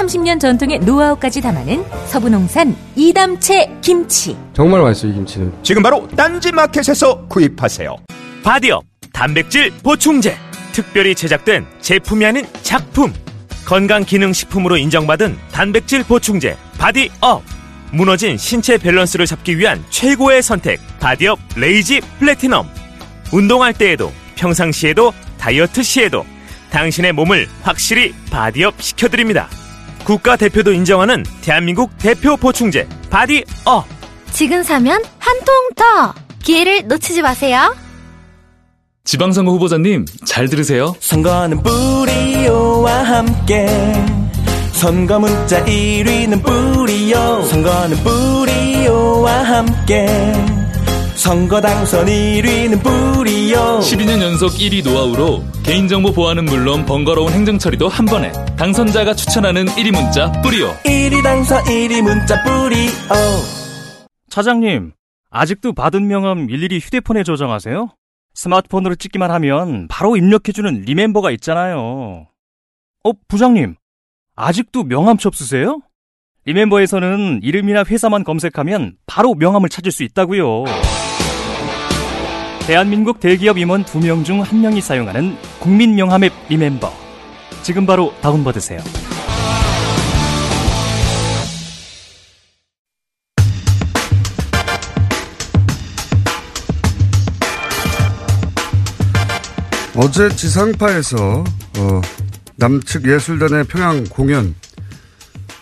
30년 전통의 노하우까지 담아낸 서부농산 이담채 김치. 정말 맛있어요, 이 김치는. 지금 바로 딴지 마켓에서 구입하세요. 바디업 단백질 보충제 특별히 제작된 제품이 아닌 작품 건강기능식품으로 인정받은 단백질 보충제 바디업 무너진 신체 밸런스를 잡기 위한 최고의 선택 바디업 레이지 플래티넘 운동할 때에도 평상시에도 다이어트 시에도 당신의 몸을 확실히 바디업 시켜드립니다 국가대표도 인정하는 대한민국 대표 보충제 바디업 지금 사면 한 통 더! 기회를 놓치지 마세요. 지방선거 후보자님 잘 들으세요. 선거는 뿌리오와 함께 선거 문자 1위는 뿌리오 선거는 뿌리오와 함께 선거 당선 1위는 뿌리오 12년 연속 1위 노하우로 개인정보 보안은 물론 번거로운 행정처리도 한 번에 당선자가 추천하는 1위 문자 뿌리오 1위 당선 1위 문자 뿌리오 차장님, 아직도 받은 명함 일일이 휴대폰에 저장하세요? 스마트폰으로 찍기만 하면 바로 입력해주는 리멤버가 있잖아요. 어, 부장님, 아직도 명함 첩 쓰세요? 리멤버에서는 이름이나 회사만 검색하면 바로 명함을 찾을 수 있다고요. 대한민국 대기업 임원 2명 중 1명이 사용하는 국민 명함 앱 리멤버. 지금 바로 다운받으세요. 어제 지상파에서 어, 남측 예술단의 평양 공연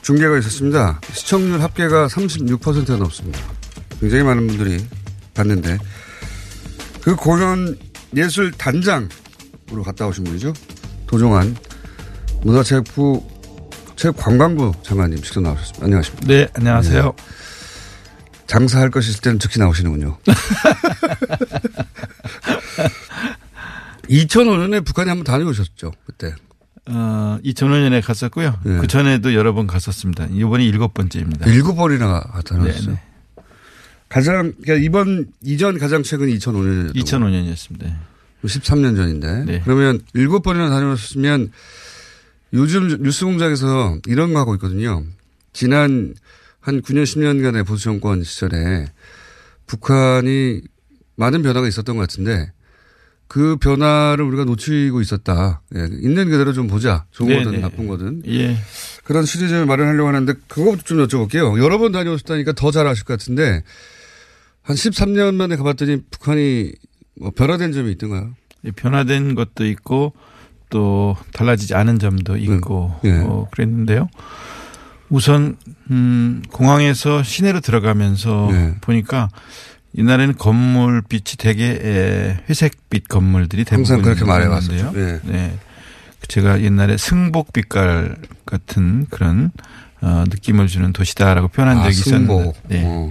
중계가 있었습니다. 시청률 합계가 36%가 넘습니다. 굉장히 많은 분들이 봤는데 그 공연 예술 단장으로 갔다 오신 분이죠. 도종환 문화체육부 체육관광부 장관님 직접 나오셨습니다. 안녕하십니까? 네, 안녕하세요. 네. 장사할 것이 있을 때는 즉시 나오시는군요. 2005년에 북한에 한번 다녀오셨죠, 그때. 어, 2005년에 갔었고요. 네. 그 전에도 여러 번 갔었습니다. 이번이 일곱 번째입니다. 일곱 번이나 다녀오셨어요. 네네. 가장, 그러니까 이번, 이전 가장 최근이 2005년이었죠. 2005년이었습니다. 13년 전인데. 네. 그러면 일곱 번이나 다녀오셨으면 요즘 뉴스 공장에서 이런 거 하고 있거든요. 지난 한 9년, 10년간의 보수 정권 시절에 북한이 많은 변화가 있었던 것 같은데 그 변화를 우리가 놓치고 있었다. 예, 있는 그대로 좀 보자. 좋은 네네. 거든 나쁜 거든. 예. 그런 시리즈를 마련하려고 하는데 그거부터 좀 여쭤볼게요. 여러 번 다녀오셨다니까 더 잘 아실 것 같은데 한 13년 만에 가봤더니 북한이 뭐 변화된 점이 있던가요? 예, 변화된 것도 있고 또 달라지지 않은 점도 있고 네. 예. 어, 그랬는데요. 우선 음 공항에서 시내로 들어가면서 네. 보니까 옛날에는 건물 빛이 되게 에, 회색빛 건물들이 대부분 항상 그렇게 있었는데요. 말해왔었죠. 예. 네. 제가 옛날에 승복빛깔 같은 그런 어, 느낌을 주는 도시다라고 표현한 아, 적이 승복. 있었는데 네. 어.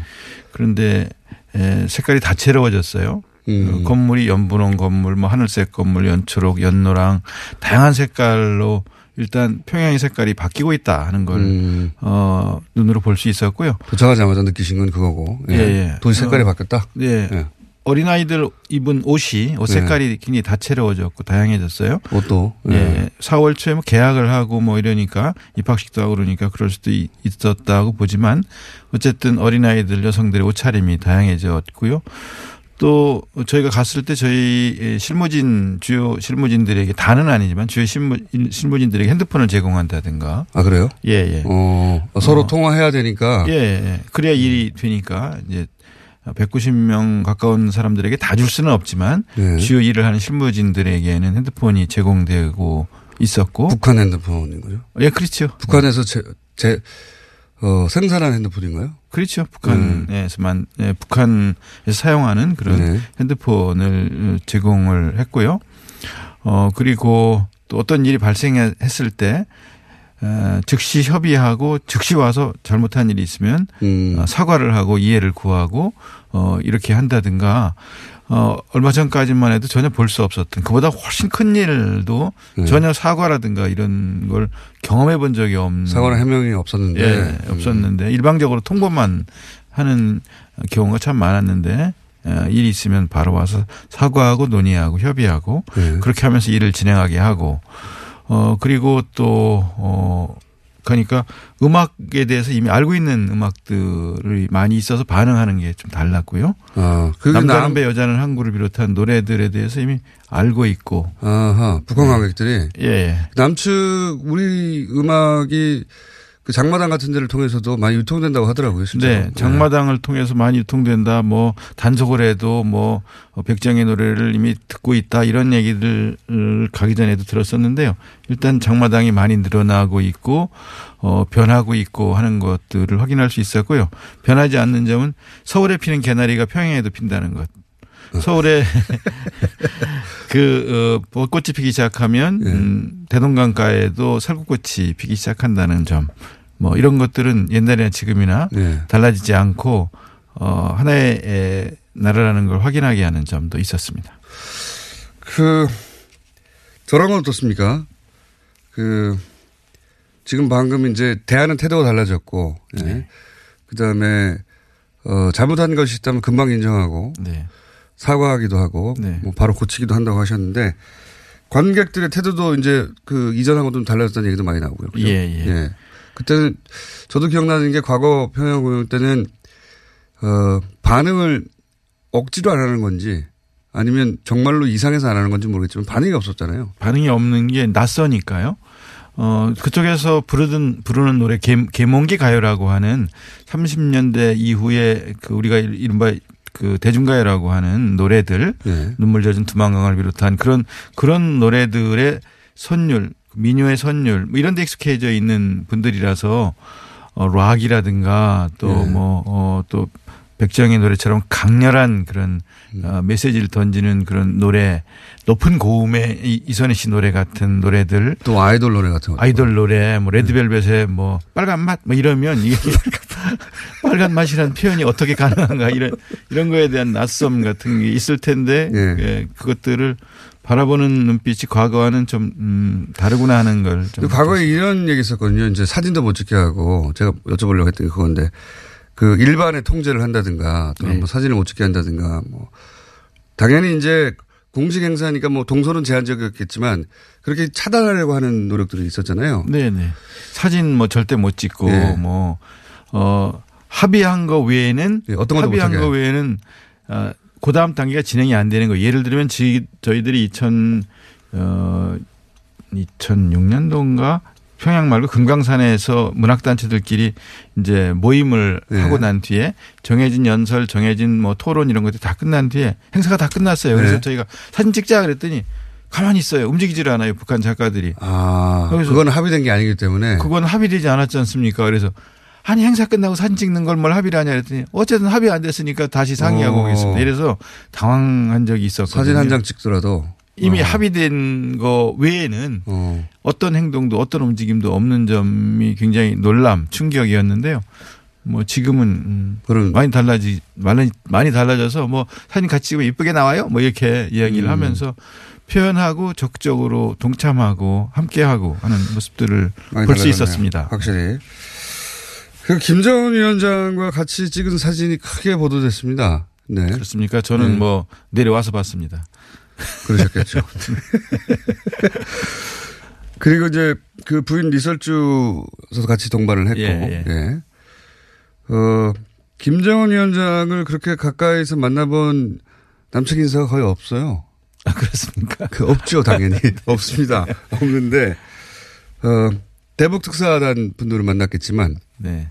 그런데 에, 색깔이 다채로워졌어요. 음. 어, 건물이 연분홍 건물, 뭐 하늘색 건물, 연초록, 연노랑 다양한 색깔로 일단 평양의 색깔이 바뀌고 있다 하는 걸 음. 어, 눈으로 볼 수 있었고요. 도착하자마자 느끼신 건 그거고. 예. 예, 예. 도시 색깔이 어, 바뀌었다. 네. 예. 어린아이들 입은 옷이 옷 색깔이 굉장히 다채로워졌고 다양해졌어요. 옷도. 예. 예. 4월 초에 뭐 계약을 하고 뭐 이러니까 입학식도 하고 그러니까 그럴 수도 이- 있었다고 보지만 어쨌든 어린아이들 여성들의 옷차림이 다양해졌고요. 또 저희가 갔을 때 저희 실무진 주요 실무진들에게 다는 아니지만 주요 실무, 실무진들에게 핸드폰을 제공한다든가 아 그래요? 예, 예. 어, 서로 어. 통화해야 되니까. 예, 예. 그래야 일이 되니까 이제 190명 가까운 사람들에게 다 줄 수는 없지만 예. 주요 일을 하는 실무진들에게는 핸드폰이 제공되고 있었고 북한 핸드폰인 거죠? 예, 그렇죠. 북한에서 제, 제, 어, 생산한 핸드폰인가요? 그렇죠. 북한에서만 예, 북한에서 사용하는 그런 네. 핸드폰을 제공을 했고요. 어 그리고 또 어떤 일이 발생했을 때 어, 즉시 협의하고 즉시 와서 잘못한 일이 있으면 음. 어, 사과를 하고 이해를 구하고 어, 이렇게 한다든가 어, 얼마 전까지만 해도 전혀 볼 수 없었던 그보다 훨씬 큰 일도 네. 전혀 사과라든가 이런 걸 경험해 본 적이 없는 사과나 해명이 없었는데. 예, 음. 없었는데 일방적으로 통보만 하는 경우가 참 많았는데 어, 일이 있으면 바로 와서 사과하고 논의하고 협의하고 네. 그렇게 하면서 일을 진행하게 하고 어 그리고 또 어 그러니까 음악에 대해서 이미 알고 있는 음악들이 많이 있어서 반응하는 게 좀 달랐고요. 아, 남자는 남- 배 여자는 항구를 비롯한 노래들에 대해서 이미 알고 있고 아하, 북한 관객들이. 예, 예. 남측, 우리 음악이 그 장마당 같은 데를 통해서도 많이 유통된다고 하더라고요, 실제로. 네, 장마당을 통해서 많이 유통된다. 뭐 단속을 해도 뭐 백정의 노래를 이미 듣고 있다 이런 얘기들 가기 전에도 들었었는데요. 일단 장마당이 많이 늘어나고 있고 어 변하고 있고 하는 것들을 확인할 수 있었고요. 변하지 않는 점은 서울에 피는 개나리가 평양에도 핀다는 것. 서울에 그 어, 벚꽃이 피기 시작하면 음, 대동강가에도 설국꽃이 피기 시작한다는 점. 뭐 이런 것들은 옛날이나 지금이나 네. 달라지지 않고 어 하나의 에, 나라라는 걸 확인하게 하는 점도 있었습니다. 그, 저런 건 어떻습니까? 그, 지금 방금 이제 대하는 태도가 달라졌고, 예. 네. 그 다음에, 어, 잘못한 것이 있다면 금방 인정하고, 네. 사과하기도 하고, 뭐 바로 고치기도 한다고 하셨는데, 관객들의 태도도 이제 그 이전하고 좀 달라졌다는 얘기도 많이 나오고요. 그죠? 예, 예. 그때는 저도 기억나는 게 과거 평양 공연 때는 어, 반응을 억지로 안 하는 건지 아니면 정말로 이상해서 안 하는 건지 모르겠지만 반응이 없었잖아요. 반응이 없는 게 낯서니까요. 어, 그쪽에서 부르던, 부르는 노래, 개, 개몽기 가요라고 하는 30년대 이후에 그 우리가 이른바 그 대중가요라고 하는 노래들, 네. 눈물 젖은 두만강을 비롯한 그런, 그런 노래들의 선율, 민요의 선율, 뭐 이런 데 익숙해져 있는 분들이라서 어, 락이라든가 또 네. 뭐, 어, 또 백정의 노래처럼 강렬한 그런 어, 메시지를 던지는 그런 노래, 높은 고음의 이- 이선희 씨 노래 같은 노래들. 또 아이돌 노래 같은 거. 아이돌 노래, 뭐 레드벨벳의 뭐 빨간 맛, 뭐 이러면 이게 빨간 맛이라는 표현이 어떻게 가능한가 이런 이런 거에 대한 낯섦 같은 게 있을 텐데 예, 그것들을 바라보는 눈빛이 과거와는 좀 음, 다르구나 하는 걸 좀. 그 과거에 이런 얘기 있었거든요. 이제 사진도 못 찍게 하고 제가 여쭤보려고 했던 게 그건데 그 일반의 통제를 한다든가 또는 네. 뭐 사진을 못 찍게 한다든가 뭐 당연히 이제 공식 행사니까 뭐 동선은 제한적이었겠지만 그렇게 차단하려고 하는 노력들이 있었잖아요. 네네. 사진 뭐 절대 못 찍고 네. 뭐, 어, 합의한 거 외에는 어떤 것도 합의한. 거 외에는 어, 그 다음 단계가 진행이 안 되는 거. 예를 들면 저희, 저희들이 2000, 어, 2006년도인가 평양 말고 금강산에서 문학단체들끼리 이제 모임을 네. 하고 난 뒤에 정해진 연설, 정해진 뭐 토론 이런 것들이 다 끝난 뒤에 행사가 다 끝났어요. 그래서 네. 저희가 사진 찍자 그랬더니 가만히 있어요. 움직이질 않아요. 북한 작가들이. 아, 그건 합의된 게 아니기 때문에. 그건 합의되지 않았지 않습니까? 그래서 아니 행사 끝나고 사진 찍는 걸 뭘 합의를 하냐 그랬더니 어쨌든 합의 안 됐으니까 다시 상의하고 어. 오겠습니다. 이래서 당황한 적이 있었거든요. 사진 한 장 찍더라도 이미 어. 합의된 거 외에는 어. 어떤 행동도 어떤 움직임도 없는 점이 굉장히 놀람, 충격이었는데요. 뭐 지금은 음 그런 많이 달라지 많이 많이 달라져서 뭐 사진 같이 찍으면 이쁘게 나와요. 뭐 이렇게 이야기를 음. 하면서 표현하고 적극적으로 동참하고 함께하고 하는 모습들을 볼 수. 있었습니다. 확실히. 그 김정은 위원장과 같이 찍은 사진이 크게 보도됐습니다. 네. 그렇습니까? 저는 네. 뭐 내려와서 봤습니다. 그러셨겠죠. 그리고 이제 그 부인 리설주에서 같이 동반을 했고, 예, 예. 어, 김정은 위원장을 그렇게 가까이서 만나본 남측 인사가 거의 없어요. 아, 그렇습니까? 그 없죠, 당연히. 없습니다. 없는데, 어, 대북 특사단 분들을 만났겠지만, 네.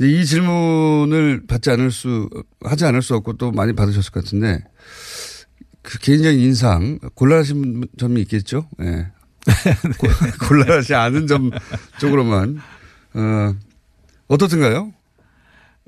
이 질문을 받지 않을 수, 하지 않을 수 없고 또 많이 받으셨을 것 같은데, 그 개인적인 인상, 곤란하신 점이 있겠죠? 예. 고- 곤란하지 않은 점 쪽으로만, 어, 어떻든가요?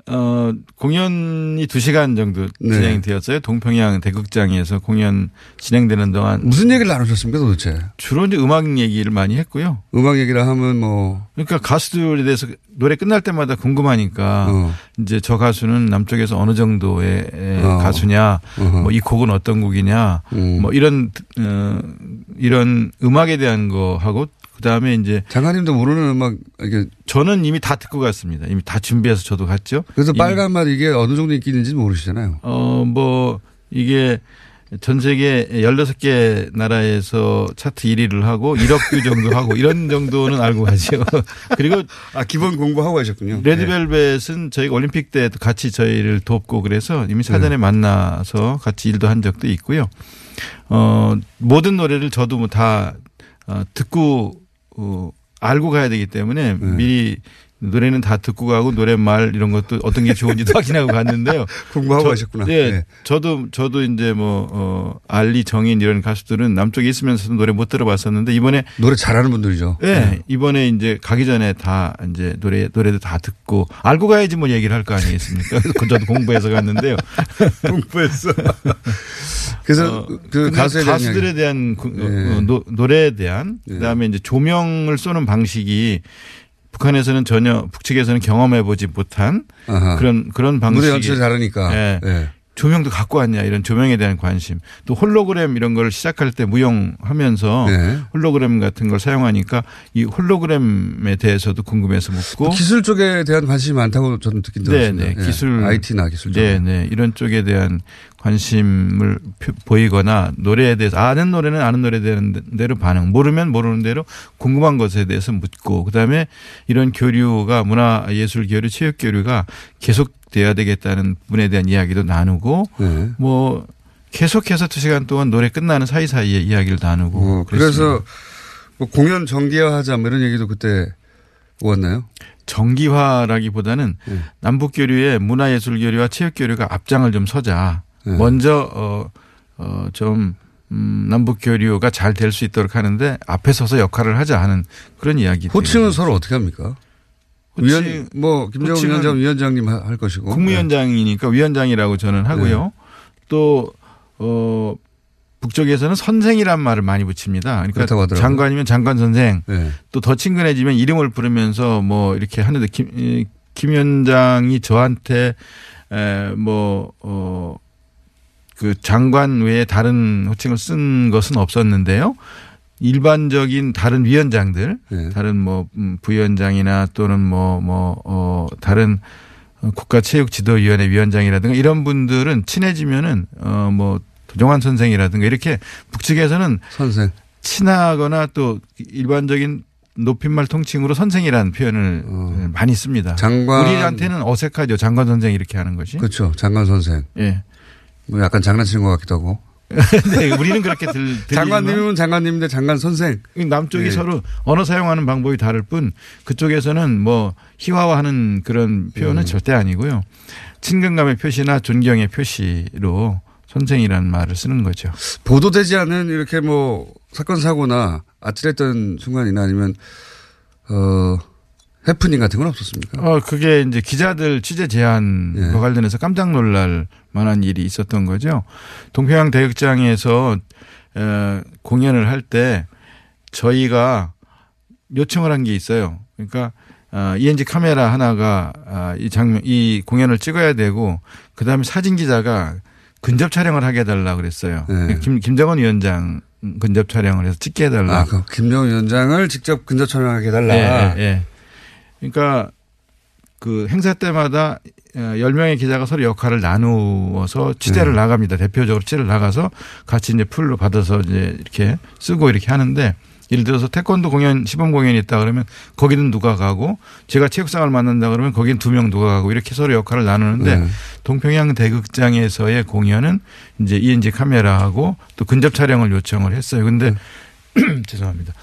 어, 공연이 2시간 정도 네. 진행이 되었어요. 동평양 대극장에서 공연 진행되는 동안. 무슨 얘기를 나누셨습니까 도대체? 주로 이제 음악 얘기를 많이 했고요. 음악 얘기를 하면 뭐. 그러니까 가수들에 대해서 노래 끝날 때마다 궁금하니까 어. 이제 저 가수는 남쪽에서 어느 정도의 에, 어. 가수냐. 뭐 이 곡은 어떤 곡이냐, 음. 뭐 이런 어, 이런 음악에 대한 거 하고 그 다음에 이제 장관님도 모르는 음악 이게 저는 이미 다 듣고 갔습니다. 이미 다 준비해서 저도 갔죠. 그래서 빨간 맛 이게 어느 정도 인기 있는지 모르시잖아요. 어, 뭐, 이게 전 세계 16개 나라에서 차트 1위를 하고 1억 뷰 정도 하고 이런 정도는 알고 가죠. 그리고 아, 기본 공부하고 가셨군요. 레드벨벳은 저희가 올림픽 때도 같이 저희를 돕고 그래서 이미 사전에 네. 만나서 같이 일도 한 적도 있고요. 어, 모든 노래를 저도 뭐다 어, 듣고 어, 알고 가야 되기 때문에 네. 미리 노래는 다 듣고 가고 노랫말 이런 것도 어떤 게 좋은지도 확인하고 갔는데요. 저- 가셨구나. 예. 네. 저도 저도 이제 뭐 어, 알리 정인 이런 가수들은 남쪽에 있으면서도 노래 못 들어봤었는데 이번에 노래 잘하는 분들이죠. 예. 네. 이번에 이제 가기 전에 다 이제 노래 노래도 다 듣고 알고 가야지 뭐 얘기를 할 거 아니겠습니까? 그래서 저도 공부해서 갔는데요. 공부했어. 그래서 어, 그 근데 가수에 대한 가수들에. 대한 구- 네. 어, 노, 노래에 대한 네. 그다음에 이제 조명을 쏘는 방식이 북한에서는 전혀 북측에서는 경험해 보지 못한 아하. 그런 그런 방식 무대 연출이 다르니까. 예. 예. 조명도 갖고 왔냐 이런 조명에 대한 관심 또 홀로그램 이런 걸 시작할 때 무용하면서 네. 홀로그램 같은 걸 사용하니까 이 홀로그램에 대해서도 궁금해서 묻고 기술 쪽에 대한 관심이 많다고 저는 듣긴 들었습니다. 네네 예. 기술 IT나 기술 쪽. 네네 이런 쪽에 대한 관심을 표- 보이거나 노래에 대해서 아는 노래는 아는 노래에 대한 대로 반응 모르면 모르는 대로 궁금한 것에 대해서 묻고 그다음에 이런 교류가 문화 예술 교류 체육 교류가 계속 돼야 되겠다는 부분에 대한 이야기도 나누고 네. 뭐 계속해서 두 시간 동안 노래 끝나는 사이사이에 이야기를 나누고 어. 그래서 뭐 공연 정기화하자 뭐 이런 얘기도 그때 오왔나요? 정기화라기보다는 네. 남북 교류에 문화예술 교류와 체육 교류가 앞장을 좀 서자. 네. 먼저 어 어 좀 음, 남북 교류가 잘 될 수 있도록 하는데 앞에 서서 역할을 하자 하는 그런 이야기. 호칭은 서로 어떻게 합니까? 위원 뭐 김정은 위원장 위원장님 하- 할 것이고. 국무위원장이니까 위원장이라고 저는 하고요. 네. 또 어. 북쪽에서는 선생이란 말을 많이 붙입니다. 그러니까 하더라고요. 장관이면 장관 선생, 네. 또더 친근해지면 이름을 부르면서 뭐 이렇게 하는데 김, 이, 김 위원장이 저한테 에뭐어그 장관 외에 다른 호칭을 쓴 것은 없었는데요. 일반적인 다른 위원장들, 네. 다른 뭐 음, 부위원장이나 또는 뭐 뭐 어 다른 국가체육지도위원회 위원장이라든가 이런 분들은 친해지면은 어 뭐 도정환 선생이라든가 이렇게 북측에서는 선생. 친하거나 또 일반적인 높임말 통칭으로 선생이라는 표현을 어. 많이 씁니다. 장관. 우리한테는 어색하죠. 장관 선생 이렇게 하는 것이. 그렇죠. 장관 선생. 예. 뭐 약간 장난치는 것 같기도 하고. 네, 우리는 그렇게 들, 들리지만 장관님은 장관님인데 장관 선생. 남쪽이 예. 서로 언어 사용하는 방법이 다를 뿐 그쪽에서는 뭐 희화화하는 그런 표현은 음. 절대 아니고요. 친근감의 표시나 존경의 표시로 선생이라는 말을 쓰는 거죠. 보도되지 않은 이렇게 뭐 사건 사고나 아찔했던 순간이나 아니면 어 해프닝 같은 건 없었습니까? 어, 그게 이제 기자들 취재 제한과 예. 관련해서 깜짝 놀랄 만한 일이 있었던 거죠. 동평양 대극장에서 어, 공연을 할 때 저희가 요청을 한 게 있어요. 그러니까 어, ENG 카메라 하나가 아, 이 장면, 이 공연을 찍어야 되고 그 다음에 사진 기자가 근접 촬영을 하게 해달라 그랬어요. 네. 김, 김정은 위원장 근접 촬영을 해서 찍게 해달라. 아, 그 김정은 위원장을 직접 근접 촬영하게 해달라. 예, 예, 예. 그러니까 그 행사 때마다 10명의 기자가 서로 역할을 나누어서 취재를 음. 나갑니다. 대표적으로 취재를 나가서 같이 이제 풀로 받아서 이제 이렇게 쓰고 이렇게 하는데 예를 들어서 태권도 공연 시범 공연이 있다 그러면 거기는 누가 가고 제가 체육상을 만난다 그러면 거기는 두명 누가 가고 이렇게 서로 역할을 나누는데 네. 동평양 대극장에서의 공연은 이제 ENG 카메라하고 또 근접 촬영을 요청을 했어요. 근데 네. 죄송합니다.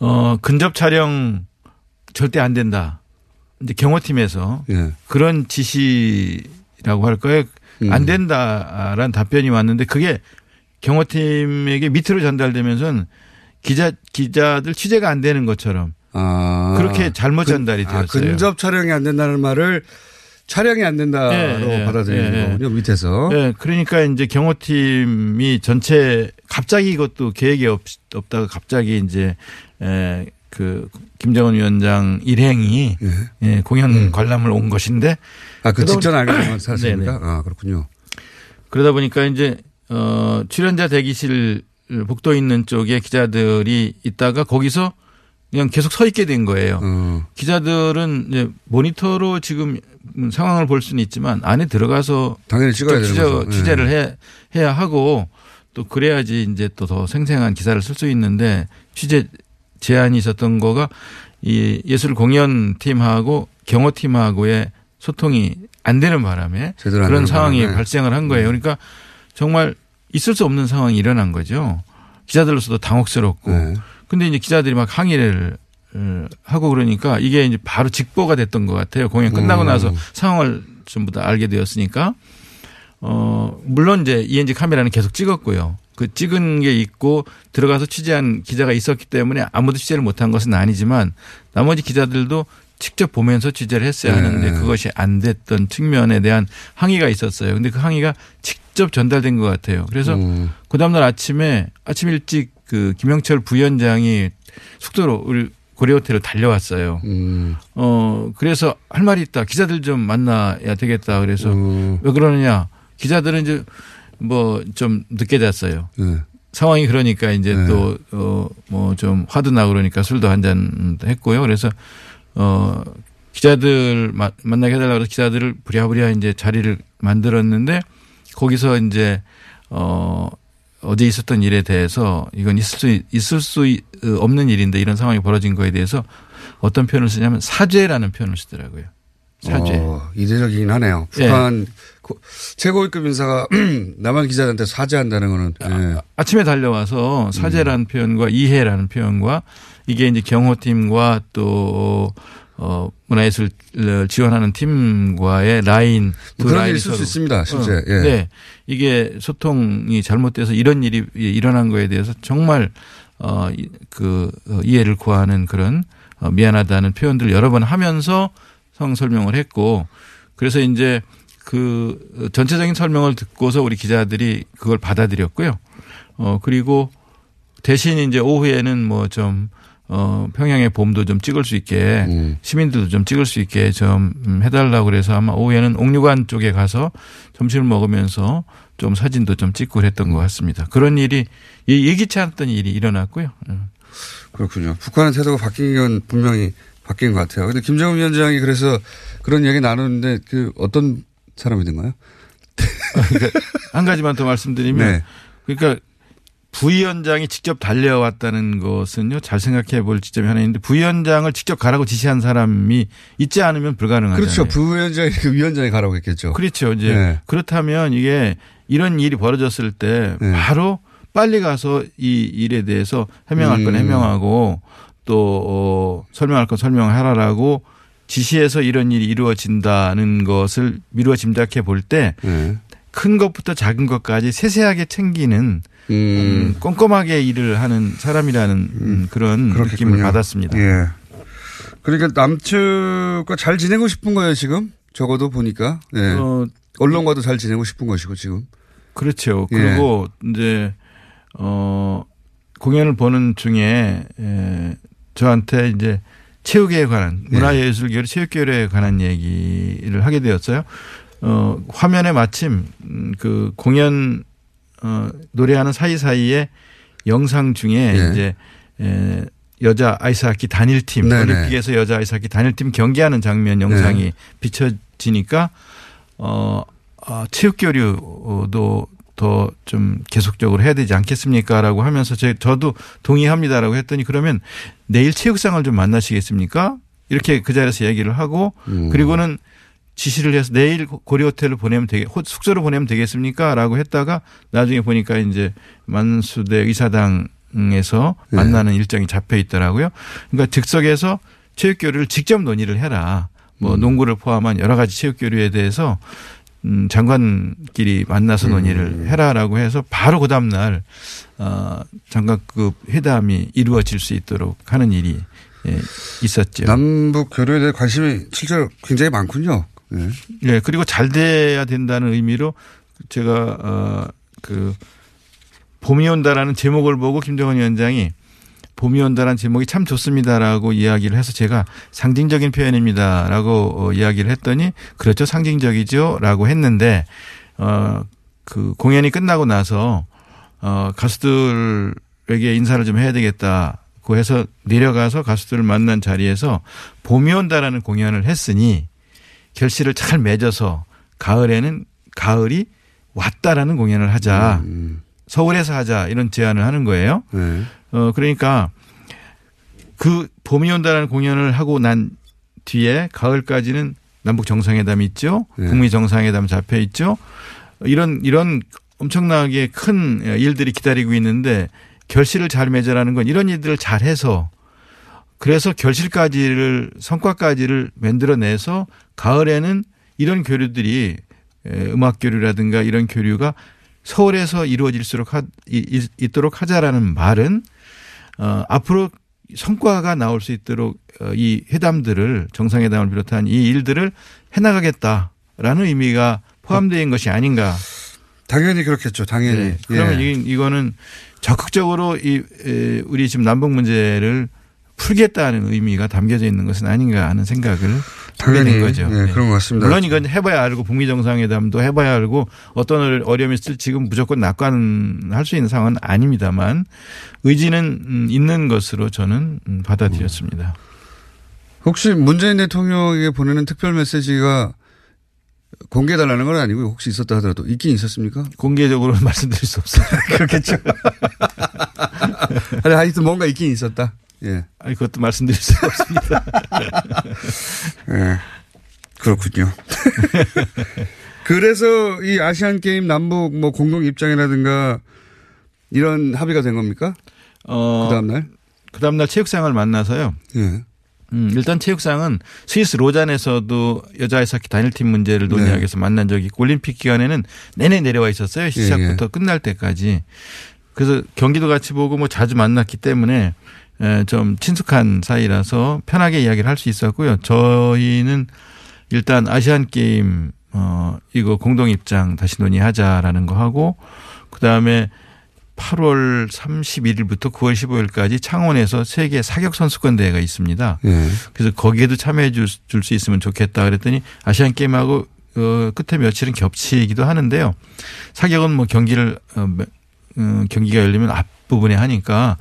어, 근접 촬영 절대 안 된다. 이제 경호팀에서 예. 그런 지시라고 할 거예요. 음. 안 된다라는 답변이 왔는데 그게 경호팀에게 밑으로 전달되면서는 기자 기자들 취재가 안 되는 것처럼 아. 그렇게 잘못 전달이 근- 아, 되었어요. 근접 촬영이 안 된다는 말을 촬영이 안 된다로 예, 예, 받아들이는 예, 예. 거군요, 밑에서. 네, 그러니까 이제 경호팀이 전체 갑자기 이것도 계획이 없, 없다가 갑자기 이제 에, 그 김정은 위원장 일행이 예, 공연 관람을 온 것인데 아, 그 그러다 직전 알게 된 사실입니까? 아, 그렇군요. 그러다 보니까 이제 어 출연자 대기실 복도 있는 쪽에 기자들이 있다가 거기서 그냥 계속 서 있게 된 거예요. 어. 기자들은 이제 모니터로 지금 상황을 볼 수는 있지만 안에 들어가서 당연히 찍어야 되는 취재, 거죠. 취재를 예. 해, 해야 하고 또 그래야지 이제 또 더 생생한 기사를 쓸 수 있는데 취재 제한이 있었던 거가 이 예술 공연 팀하고 경호 팀하고의 소통이 안 되는 바람에 안 그런 되는 상황이 바람에. 음. 발생을 한 거예요. 그러니까 정말 있을 수 없는 상황이 일어난 거죠. 기자들로서도 당혹스럽고. 네. 근데 이제 기자들이 막 항의를 어, 하고 그러니까 이게 이제 바로 직보가 됐던 것 같아요. 공연 끝나고 음. 나서 상황을 전부 다 알게 되었으니까. 어, 물론 이제 ENG 카메라는 계속 찍었고요. 그 찍은 게 있고 들어가서 취재한 기자가 있었기 때문에 아무도 취재를 못한 것은 아니지만 나머지 기자들도 직접 보면서 취재를 했어야 하는데 네. 그것이 안 됐던 측면에 대한 항의가 있었어요. 근데 그 항의가 직접 전달된 것 같아요. 그래서 음. 그 다음날 아침에 아침 일찍 그 김영철 부위원장이 숙소로 우리 고려호텔로 달려왔어요. 음. 어, 그래서 할 말이 있다. 기자들 좀 만나야 되겠다. 그래서 음. 왜 그러느냐. 기자들은 이제 뭐 좀 늦게 잤어요. 네. 상황이 그러니까 이제 네. 또, 어, 뭐 좀 화도 나고 그러니까 술도 한 잔 했고요. 그래서 어, 기자들 마- 만나게 해달라고 해서 기자들을 부랴부랴 이제 자리를 만들었는데 거기서 이제 어, 어제 있었던 일에 대해서 이건 있을 수, 있을 수 있- 어, 없는 일인데 이런 상황이 벌어진 거에 대해서 어떤 표현을 쓰냐면 사죄라는 표현을 쓰더라고요. 사죄. 어, 이례적이긴 하네요. 예. 북한 고- 최고위급 인사가 남한 기자들한테 사죄한다는 거는. 예. 아침에 달려와서 사죄라는 표현과 이해라는 표현과 이게 이제 경호팀과 또 어, 문화예술 지원하는 팀과의 라인 두 그런 라인이 있을 수 있습니다, 실제. 어, 예. 네. 이게 소통이 잘못돼서 이런 일이 일어난 거에 대해서 정말 어, 이- 그 어, 이해를 구하는 그런 어, 미안하다는 표현들을 여러 번 하면서 성 설명을 했고 그래서 이제 그 전체적인 설명을 듣고서 우리 기자들이 그걸 받아들였고요. 어 그리고 대신 이제 오후에는 뭐좀 어, 평양의 봄도 좀 찍을 수 있게 음. 시민들도 좀 찍을 수 있게 좀 음, 해달라고 그래서 아마 오후에는 옥류관 쪽에 가서 점심을 먹으면서 좀 사진도 좀 찍고 그랬던 것 같습니다. 그런 일이 예- 예기치 않았던 일이 일어났고요. 음. 그렇군요. 북한의 태도가 바뀐 건 분명히 바뀐 것 같아요. 근데 김정은 위원장이 그래서 그런 얘기 나누는데 그 어떤 사람이든가요? 한 가지만 더 말씀드리면 네. 그러니까 부위원장이 직접 달려왔다는 것은요 잘 생각해 볼 지점이 하나 있는데 부위원장을 직접 가라고 지시한 사람이 있지 않으면 불가능하잖아요. 그렇죠. 부위원장이 그 위원장이 가라고 했겠죠. 그렇죠. 이제 네. 그렇다면 이게 이런 일이 벌어졌을 때 네. 바로 빨리 가서 이 일에 대해서 해명할 건 음. 해명하고 또 어, 설명할 건 설명하라라고 지시해서 이런 일이 이루어진다는 것을 미루어 짐작해 볼때큰 네. 것부터 작은 것까지 세세하게 챙기는 음, 꼼꼼하게 일을 하는 사람이라는 음, 그런 느낌을 그렇겠군요. 받았습니다. 예. 그러니까 남측과 잘 지내고 싶은 거예요, 지금? 적어도 보니까. 예. 어, 언론과도 잘 지내고 싶은 것이고, 지금. 그렇죠. 예. 그리고 이제 어 공연을 보는 중에 에, 저한테 이제 체육에 관한 예. 문화예술계열 체육계열에 관한 얘기를 하게 되었어요. 어 화면에 마침 음, 그 공연 어 노래하는 사이사이에 영상 중에 예. 이제 에, 여자 아이스하키 단일팀 네네. 올림픽에서 여자 아이스하키 단일팀 경기하는 장면 영상이 비춰지니까 어, 아, 체육 교류도 더 좀 계속적으로 해야 되지 않겠습니까라고 하면서 제, 저도 동의합니다라고 했더니 그러면 내일 체육상을 좀 만나시겠습니까? 이렇게 그 자리에서 얘기를 하고 음. 그리고는 지시를 해서 내일 고려 호텔을 보내면 되게 호- 숙소로 보내면 되겠습니까라고 했다가 나중에 보니까 이제 만수대 의사당에서 네. 만나는 일정이 잡혀 있더라고요. 그러니까 즉석에서 체육 교류를 직접 논의를 해라. 뭐 음. 농구를 포함한 여러 가지 체육 교류에 대해서 음, 장관끼리 만나서 음. 논의를 해라라고 해서 바로 그 다음날 어, 장관급 회담이 이루어질 수 있도록 하는 일이 예, 있었죠. 남북 교류에 대해 관심이 실제로 굉장히 많군요. 예. 예, 그리고 잘 돼야 된다는 의미로 제가 어 그 봄이 온다라는 제목을 보고 김정은 위원장이 봄이 온다라는 제목이 참 좋습니다라고 이야기를 해서 제가 상징적인 표현입니다라고 어, 이야기를 했더니 그렇죠 상징적이죠라고 했는데 어그 공연이 끝나고 나서 어 가수들에게 인사를 좀 해야 되겠다고 해서 내려가서 가수들을 만난 자리에서 봄이 온다라는 공연을 했으니 결실을 잘 맺어서 가을에는 가을이 왔다라는 공연을 하자. 서울에서 하자 이런 제안을 하는 거예요. 네. 어 그러니까 그 봄이 온다라는 공연을 하고 난 뒤에 가을까지는 남북 정상회담이 있죠. 네. 북미 정상회담 잡혀 있죠. 이런 이런 엄청나게 큰 일들이 기다리고 있는데 결실을 잘 맺으라는 건 이런 일들을 잘 해서 그래서 결실까지를 성과까지를 만들어내서 가을에는 이런 교류들이 에, 음악 교류라든가 이런 교류가 서울에서 이루어질수록 하, 이- 있도록 하자라는 말은 어, 앞으로 성과가 나올 수 있도록 어, 이 회담들을 정상회담을 비롯한 이 일들을 해나가겠다라는 의미가 있는 것이 아닌가. 당연히 그렇겠죠. 당연히. 네. 그러면 예. 이, 이거는 적극적으로 이 에, 우리 지금 남북 문제를 풀겠다는 의미가 담겨져 있는 것은 아닌가 하는 생각을 당연히 된 거죠. 예, 네. 그런 것 같습니다. 물론 이건 해봐야 알고 북미 정상회담도 해봐야 알고 어떤 어려움이 있을 지금 무조건 낙관할 수 있는 상황은 아닙니다만 의지는 음, 있는 것으로 저는 음, 받아들였습니다. 혹시 문재인 대통령에게 보내는 특별 메시지가 공개해달라는 건 아니고 혹시 있었다 하더라도 있긴 있었습니까? 공개적으로는 말씀드릴 수 없어요. 그렇겠죠. 아니, 하여튼 뭔가 있긴 있었다. 예. 아니, 그것도 말씀드릴 수가 없습니다. 예. 그렇군요. 그래서 이 아시안 게임 남북 뭐 공동 입장이라든가 이런 합의가 된 겁니까? 어, 그 다음날? 그 다음날 체육상을 만나서요. 예. 음, 일단 체육상은 스위스 로잔에서도 여자 아이스하키 단일팀 문제를 논의하기 네. 위해서 만난 적이 있고 올림픽 기간에는 내내 내려와 있었어요. 시작부터 예, 끝날 때까지. 그래서 경기도 같이 보고 뭐 자주 만났기 때문에 에, 좀 친숙한 사이라서 편하게 이야기를 할 수 있었고요. 저희는 일단 아시안 게임 어 이거 공동 입장 다시 논의하자라는 거 하고 그다음에 8월 31일부터 9월 15일까지 창원에서 세계 사격 선수권 대회가 있습니다. 예. 그래서 거기에도 참여해 줄 수 있으면 좋겠다 그랬더니 아시안 게임하고 어 끝에 며칠은 겹치기도 하는데요. 사격은 뭐 경기를 어, 매- 어, 경기가 열리면 앞부분에 하니까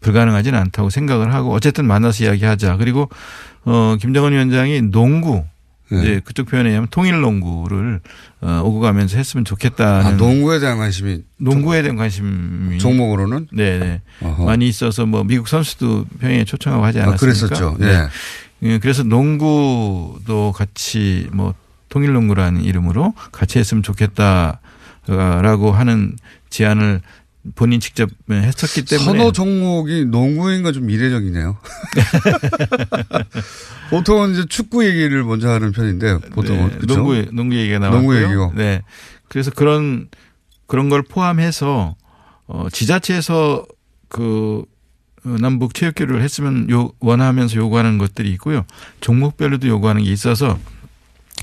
불가능하지는 않다고 생각을 하고 어쨌든 만나서 이야기하자. 그리고 어 김정은 위원장이 농구 네. 이제 그쪽 표현에 의하면 통일 농구를 어 오고 가면서 했으면 좋겠다는 아, 농구에 대한 관심이 농구에 대한 관심이 종목으로는 네네 어허. 많이 있어서 뭐 미국 선수도 평양에 초청하고 하지 아, 않았습니까? 그랬었죠. 네. 예. 예, 그래서 농구도 같이 뭐 통일 농구라는 이름으로 같이 했으면 좋겠다라고 하는 제안을 본인 직접 했었기 때문에 선호 종목이 농구인 건좀 이례적이네요. 보통은 이제 축구 얘기를 먼저 하는 편인데 보통은 네, 그렇죠? 농구 농구 얘기가 나왔고요. 농구 얘기고. 네. 그래서 그런 그런 걸 포함해서 어 지자체에서 그 어, 남북 체육 교류를 했으면 요 원하면서 요구하는 것들이 있고요. 종목별로도 요구하는 게 있어서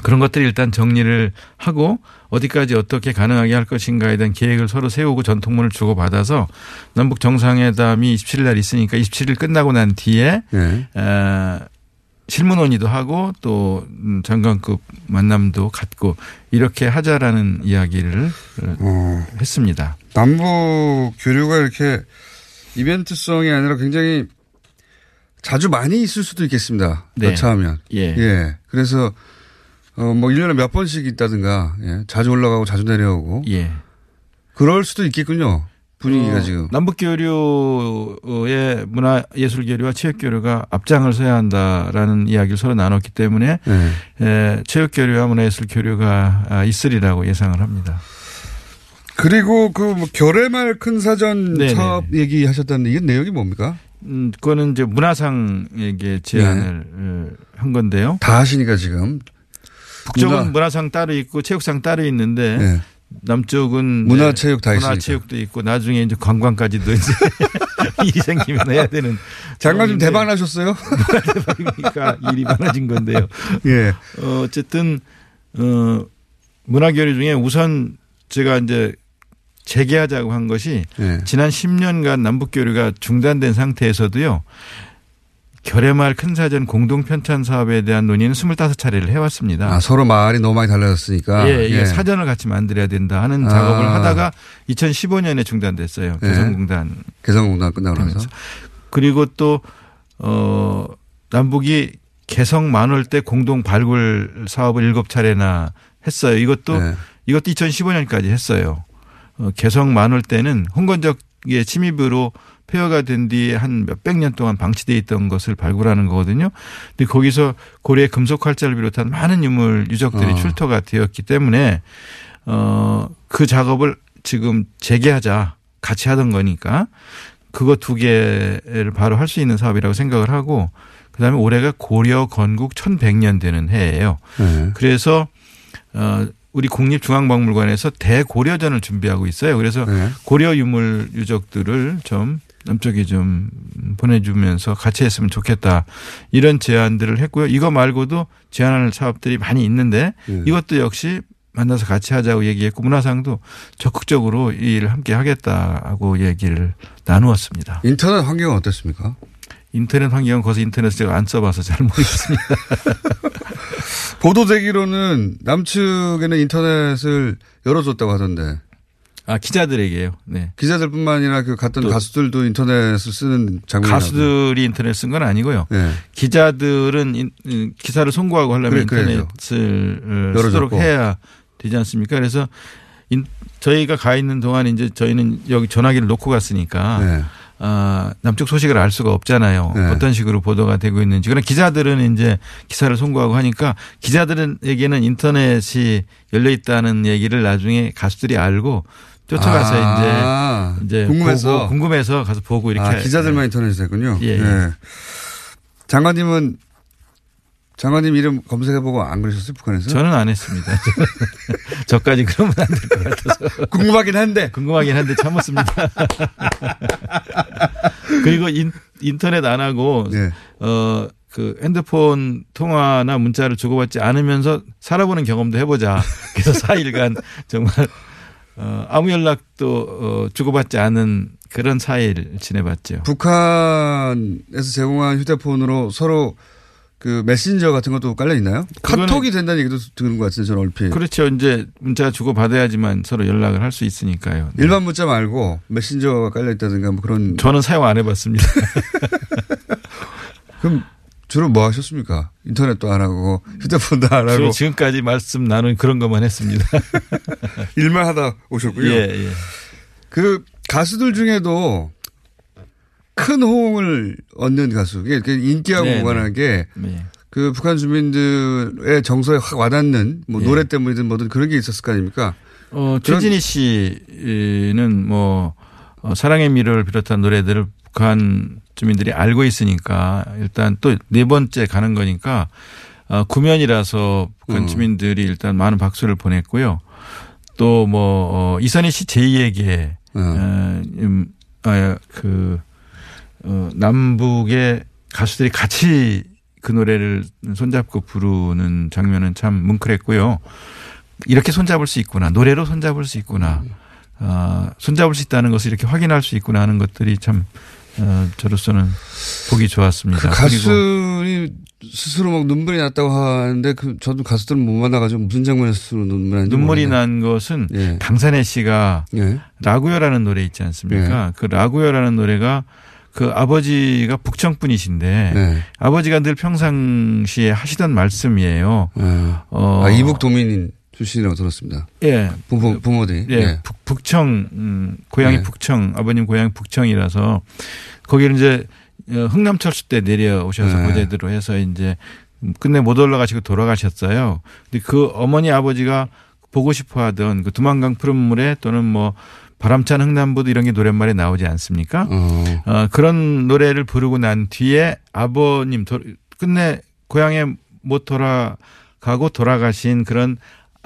그런 것들이 일단 정리를 하고 어디까지 어떻게 가능하게 할 것인가에 대한 계획을 서로 세우고 전통문을 주고받아서 남북 정상회담이 27일 날 있으니까 27일 끝나고 난 뒤에 네. 에, 실무 논의도 하고 또 음, 장관급 만남도 갖고 이렇게 하자라는 이야기를 어. 했습니다. 남북 교류가 이렇게 이벤트성이 아니라 굉장히 자주 많이 있을 수도 있겠습니다. 네. 여차하면. 예. 그래서 어, 뭐 1년에 몇 번씩 있다든가, 예. 자주 올라가고 자주 내려오고. 예. 그럴 수도 있겠군요. 분위기가 어, 지금. 남북 교류의 문화 예술 교류와 체육 교류가 앞장을 서야 한다라는 이야기를 서로 나눴기 때문에 네. 에, 체육 교류와 문화 예술 교류가 아, 있으리라고 예상을 합니다. 그리고 그 뭐 결의말 큰 사전 네네. 사업 얘기하셨다는데 이게 내용이 뭡니까? 음, 그거는 이제 문화상에게 제안을 어, 한 건데요. 다 하시니까 지금. 북쪽은 문화- 문화... 상 따로 있고 체육상 따로 있는데 네. 남쪽은 문화체육 다 있으니까. 문화체육도 있고 나중에 이제 관광까지도 이제 일이 생기면 해야 되는 장관님 상황인데 대박 나셨어요? 대박이니까 일이 많아진 건데요. 예. 어, 어쨌든 어 문화교류 중에 우선 제가 이제 재개하자고 한 것이 예. 지난 10년간 남북 교류가 중단된 상태에서도요. 결의마을 큰 사전 공동 편찬 사업에 대한 논의는 25차례를 해왔습니다. 아, 서로 말이 너무 많이 달라졌으니까. 예, 이게 사전을 같이 만들어야 된다 하는 아. 작업을 하다가 2015년에 중단됐어요. 예. 개성공단. 개성공단 끝나고 나서. 그리고 또, 어, 남북이 개성 만월 때 공동 발굴 사업을 일곱 차례나 했어요. 이것도, 네. 이것도 2015년까지 했어요. 어, 개성 만월 때는 홍건적의 침입으로 폐허가 된 뒤에 한 몇백 년 동안 방치돼 있던 것을 발굴하는 거거든요. 근데 거기서 고래 금속 활자를 비롯한 많은 유물 유적들이 어. 출토가 되었기 때문에 어, 그 작업을 지금 재개하자 같이 하던 거니까 그거 두 개를 바로 할 수 있는 사업이라고 생각을 하고 그다음에 올해가 고려 건국 1100년 되는 해예요. 네. 그래서 어 우리 국립중앙박물관에서 대고려전을 준비하고 있어요. 그래서 네. 고려 유물 유적들을 좀 남쪽에 좀 보내주면서 같이 했으면 좋겠다 이런 제안들을 했고요. 이거 말고도 제안할 사업들이 많이 있는데 네. 이것도 역시 만나서 같이 하자고 얘기했고 문화상도 적극적으로 이 일을 함께 하겠다고 얘기를 나누었습니다. 인터넷 환경은 어땠습니까? 인터넷 환경은 거기서 인터넷을 제가 안 써봐서 잘 모르겠습니다. 보도되기로는 남측에는 인터넷을 열어줬다고 하던데. 아 기자들에게요. 네. 기자들뿐만 아니라 그 갔던 또 가수들도 인터넷을 쓰는 장면이 가수들이 인터넷 쓴 건 아니고요. 네. 기자들은 인- 음, 기사를 송고하고 하려면 그래. 인터넷을 어, 열어줬고. 쓰도록 해야 되지 않습니까? 그래서 인- 저희가 가 있는 동안 이제 저희는 여기 전화기를 놓고 갔으니까 네. 아, 남쪽 소식을 알 수가 없잖아요. 네. 어떤 식으로 보도가 되고 있는지. 그러나 기자들은 이제 기사를 송고하고 하니까 기자들에게는 인터넷이 열려 있다는 얘기를 나중에 가수들이 알고 쫓아가서 아, 이제 이제 궁금해서? 보고 궁금해서 가서 보고 이렇게 아, 기자들만 인터넷이 됐군요. 예, 예. 네. 장관님은 장관님 이름 검색해보고 안 그러셨어요? 북한에서? 저는 안 했습니다. 저까지 그러면 안 될 것 같아서. 궁금하긴 한데. 궁금하긴 한데 참았습니다. 그리고 인, 인터넷 안 하고, 네. 어, 그 핸드폰 통화나 문자를 주고받지 않으면서 살아보는 경험도 해보자. 그래서 4일간 정말, 어, 아무 연락도 어, 주고받지 않은 그런 4일 지내봤죠. 북한에서 제공한 휴대폰으로 서로 그 메신저 같은 것도 깔려 있나요? 카톡이 된다는 얘기도 듣는 것 같은데 저는 얼핏. 그렇죠. 이제 문자 주고 받아야지만 서로 연락을 할 수 있으니까요. 네. 일반 문자 말고 메신저가 깔려 있다든가 뭐 그런. 저는 사용 안 해봤습니다. 그럼 주로 뭐 하셨습니까? 인터넷도 안 하고 휴대폰도 안 하고 지금까지 말씀 나눈 그런 것만 했습니다. 일만 하다 오셨고요. 예, 예. 그 가수들 중에도 큰 호응을 얻는 가수, 이게 그 인기하고 네, 무관한 게 네. 그 북한 주민들의 정서에 확 와닿는 뭐 예. 노래 때문이든 뭐든 그런 게 있었을 거 아닙니까? 어, 최진희 씨는 뭐 어, 사랑의 미를 비롯한 노래들을 북한 주민들이 알고 있으니까 일단 또 네 번째 가는 거니까 어, 구면이라서 북한 음. 주민들이 일단 많은 박수를 보냈고요. 또 뭐 어, 이선희 씨 제2에게 어, 음, 아, 그 어, 남북의 가수들이 같이 그 노래를 손잡고 부르는 장면은 참 뭉클했고요. 이렇게 손잡을 수 있구나. 노래로 손잡을 수 있구나. 아, 손잡을 수 있다는 것을 이렇게 확인할 수 있구나 하는 것들이 참 어, 저로서는 보기 좋았습니다. 그 가수이 스스로 막 눈물이 났다고 하는데 그 저도 가수들은 못 만나가지고 무슨 장면에서 눈물이 났는지 눈물이. 난 것은 예. 강산혜 씨가 예. 라구요라는 노래 있지 않습니까? 그 라구요라는 노래가 그 아버지가 북청 분이신데 네. 아버지가 늘 평상시에 하시던 말씀이에요. 어, 아, 이북 도민인 출신이라고 들었습니다. 예. 부모, 부모들이. 예. 예. 북, 북청, 음, 고향이 네. 북청, 아버님 고향이 북청이라서 거기를 이제 어, 흥남철수 때 내려오셔서 네. 고대대로 해서 이제 끝내 못 올라가시고 돌아가셨어요. 근데 그 어머니 아버지가 보고 싶어 하던 그 두만강 푸른 물에 또는 뭐 바람찬 흥남부도 이런 게 노랫말에 나오지 않습니까? 어. 어, 그런 노래를 부르고 난 뒤에 아버님 도, 끝내 고향에 못 돌아가고 돌아가신 그런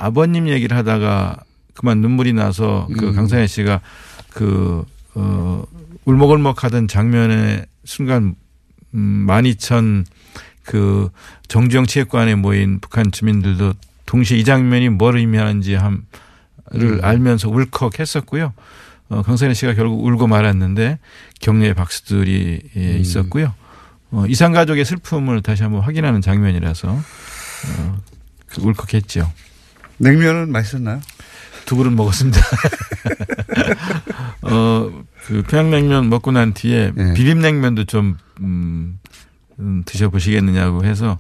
아버님 얘기를 하다가 그만 눈물이 나서 그 음. 강산혜 씨가 그, 어, 울먹울먹 하던 장면에 순간, 음, 12,000 그 정주영 체육관에 모인 북한 주민들도 동시에 이 장면이 뭘 의미하는지 함을 음. 알면서 울컥 했었고요. 어, 강산혜 씨가 결국 울고 말았는데 격려의 박수들이 예, 음. 있었고요. 어, 이산 가족의 슬픔을 다시 한번 확인하는 장면이라서 어, 그 울컥했죠. 냉면은 맛있었나요? 두 그릇 먹었습니다. 어, 그 평양냉면 먹고 난 뒤에 네. 비빔냉면도 좀, 음, 음, 드셔보시겠느냐고 해서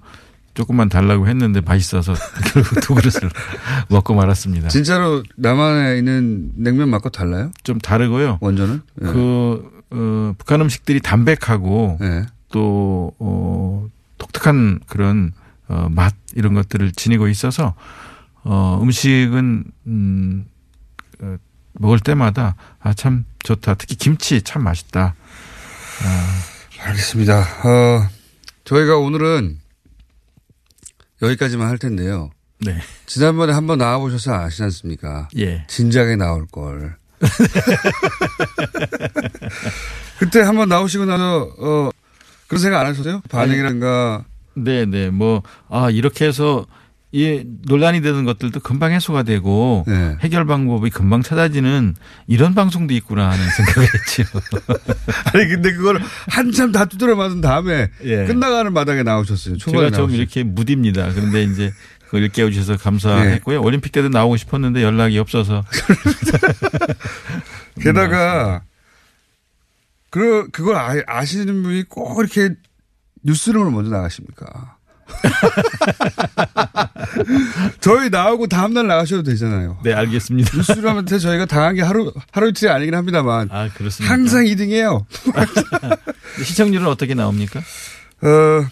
조금만 달라고 했는데 맛있어서 결국 두 그릇을 먹고 말았습니다. 진짜로 남한에 있는 냉면 맛과 달라요? 좀 다르고요. 원전은? 예. 그, 어, 북한 음식들이 담백하고 예. 또, 어, 독특한 그런, 어, 맛 이런 것들을 지니고 있어서, 어, 음식은, 음, 어, 먹을 때마다 아, 참 좋다. 특히 김치 참 맛있다. 아, 알겠습니다. 어, 저희가 오늘은 여기까지만 할 텐데요. 네. 지난번에 한번 나와보셔서 아시지 않습니까? 예. 진작에 나올 걸. 그때 한번 나오시고 나서, 어, 그런 생각 안 하셨어요? 반응이란가. 네네. 뭐, 아, 이렇게 해서 이 논란이 되는 것들도 금방 해소가 되고 네. 해결 방법이 금방 찾아지는 이런 방송도 있구나 하는 생각을 했죠. 아니, 근데 그걸 한참 다 두드려 맞은 다음에 예. 끝나가는 마당에 나오셨어요. 제가 좀 나오셨어요. 이렇게 무딥니다. 그런데 이제 그걸 일깨워 주셔서 감사했고요. 네. 올림픽 때도 나오고 싶었는데 연락이 없어서. 게다가 그 그걸 아, 아시는 분이 꼭 이렇게 뉴스룸을 먼저 나가십니까? 저희 나오고 다음날 나가셔도 되잖아요. 네, 알겠습니다. 뉴스룸한테 저희가 당한 게 하루 하루 이틀이 아니긴 합니다만 아, 그렇습니다. 항상 2등이에요. 시청률은 어떻게 나옵니까? 어,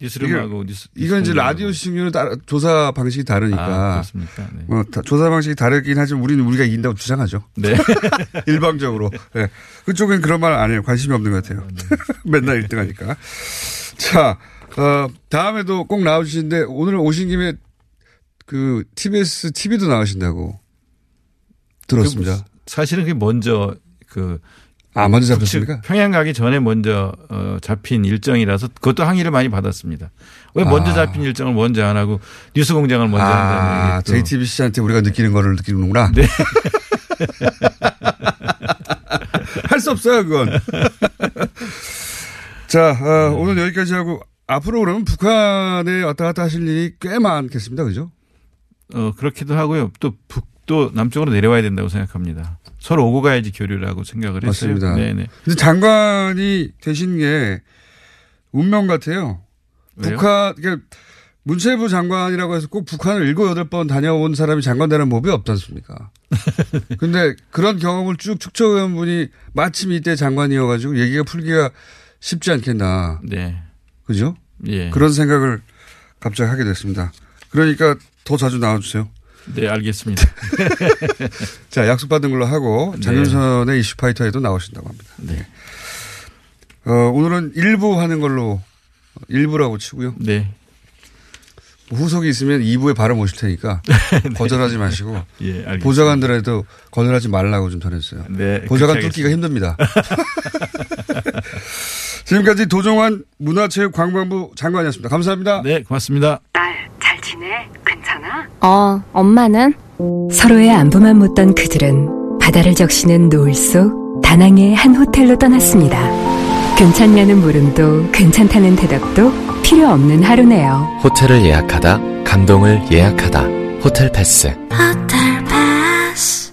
뉴스룸하고 뉴스. 이건 이제. 라디오 시청률은 따라- 조사 방식이 다르니까. 아, 그렇습니까? 네. 뭐 다- 조사 방식이 다르긴 하지만 우리는 우리가 이긴다고 주장하죠. 네. 일방적으로. 네. 그쪽은 그런 말 안 해요. 관심이 없는 것 같아요. 맨날 1등 하니까. 자, 어, 다음에도 꼭 나와주시는데 오늘 오신 김에 그 TBS TV도 나가신다고 들었습니다. 사실은 그게 먼저 그 아, 먼저 잡혔습니까? 평양 가기 전에 먼저 어, 잡힌 일정이라서 그것도 항의를 많이 받았습니다. 왜 먼저 아. 잡힌 일정을 먼저 안 하고 뉴스 공장을 먼저 한다는 아, 얘기. 또. JTBC한테 우리가 느끼는 거를 느끼는구나. 네. 할 수 없어요, 그건. 자, 어, 오늘 여기까지 하고 앞으로 그러면 북한에 왔다 갔다 하실 일이 꽤 많겠습니다. 그죠? 어, 그렇기도 하고요. 또 북도 남쪽으로 내려와야 된다고 생각합니다. 서로 오고 가야지 교류라고 생각을 했어요. 맞습니다. 네네. 근데 장관이 되신 게 운명 같아요. 왜요? 북한, 그러니까 문체부 장관이라고 해서 꼭 북한을 일곱 여덟 번 다녀온 사람이 장관 되는 법이 없지 않습니까? 근데 그런 경험을 쭉 축적한 분이 마침 이때 장관이어가지고 얘기가 풀기가 쉽지 않겠나. 네. 그죠? 예. 그런 생각을 갑자기 하게 됐습니다. 그러니까 더 자주 나와주세요. 네, 알겠습니다. 자, 약속받은 걸로 하고 네. 장윤선의 이슈파이터에도 나오신다고 합니다. 네. 어, 오늘은 일부 하는 걸로 일부라고 치고요. 네. 후속이 있으면 2부에 바로 모실 테니까 거절하지 마시고 예. 보좌관들에도 거절하지 말라고 좀 전했어요. 네. 보좌관 뚫기가 힘듭니다. 지금까지 도종환 문화체육관광부 장관이었습니다. 감사합니다. 네, 고맙습니다. 잘 지내? 괜찮아? 어, 엄마는? 서로의 안부만 묻던 그들은 바다를 적시는 노을 속 다낭의 한 호텔로 떠났습니다. 괜찮냐는 물음도 괜찮다는 대답도 필요 없는 하루네요. 호텔을 예약하다, 감동을 예약하다. 호텔 패스. 호텔 패스.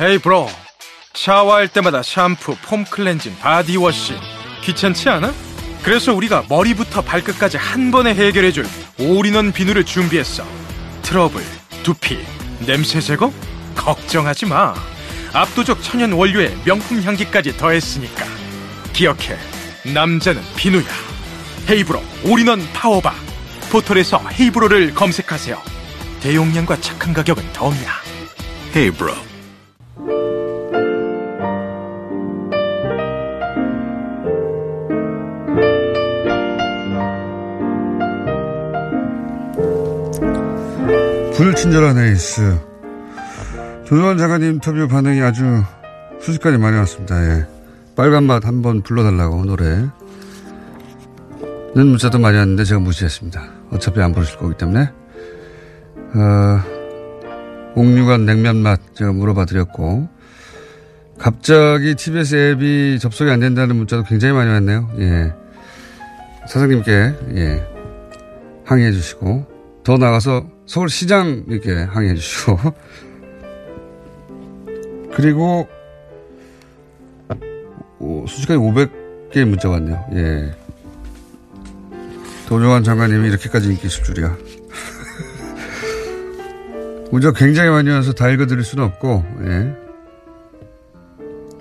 Hey bro. 샤워할 때마다 샴푸, 폼 클렌징, 바디워시. 귀찮지 않아? 그래서 우리가 머리부터 발끝까지 한 번에 해결해줄 올인원 비누를 준비했어. 트러블, 두피, 냄새 제거? 걱정하지 마. 압도적 천연 원료에 명품 향기까지 더했으니까. 기억해. 남자는 비누야. 헤이브로 올인원 파워바. 포털에서 헤이브로를 검색하세요. 대용량과 착한 가격은 더입니다. 헤이브로. 불친절한 에이스. 조정환 장관님 인터뷰 반응이 아주 순식간에 많이 왔습니다. 예. 빨간맛 한번 불러달라고 노래. 는 문자도 많이 왔는데 제가 무시했습니다. 어차피 안 부르실 거기 때문에. 어, 옥류관 냉면 맛 제가 물어봐 드렸고. 갑자기 TBS 앱이 접속이 안 된다는 문자도 굉장히 많이 왔네요. 예. 사장님께, 예. 항의해 주시고. 더 나가서 서울시장 이렇게 항의해 주시고. 그리고, 오, 순식간에 500개의 문자가 왔네요. 예. 도정환 장관님이 이렇게까지 인기 있을 줄이야. 문자 굉장히 많이 와서 다 읽어드릴 수는 없고, 예.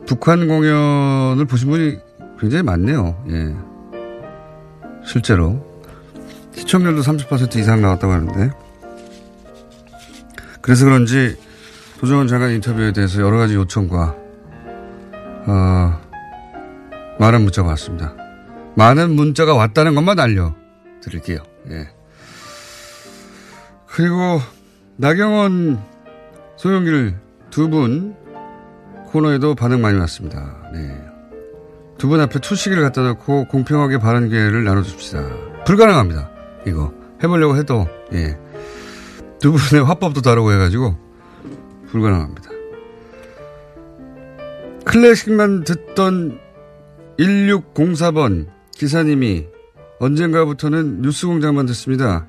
북한 공연을 보신 분이 굉장히 많네요. 예. 실제로. 시청률도 30% 이상 나왔다고 하는데. 그래서 그런지 도정원 장관 인터뷰에 대해서 여러 가지 요청과, 어, 많은 문자가 왔습니다. 많은 문자가 왔다는 것만 알려드릴게요. 예. 그리고 나경원, 소영길 두 분 코너에도 반응 많이 왔습니다. 네. 두 분 앞에 투시기를 갖다 놓고 공평하게 발언 기회를 나눠줍시다. 불가능합니다. 이거. 해보려고 해도, 예. 두 분의 화법도 다르고 해가지고, 불가능합니다. 클래식만 듣던 1604번 기사님이 언젠가부터는 뉴스 공장만 듣습니다.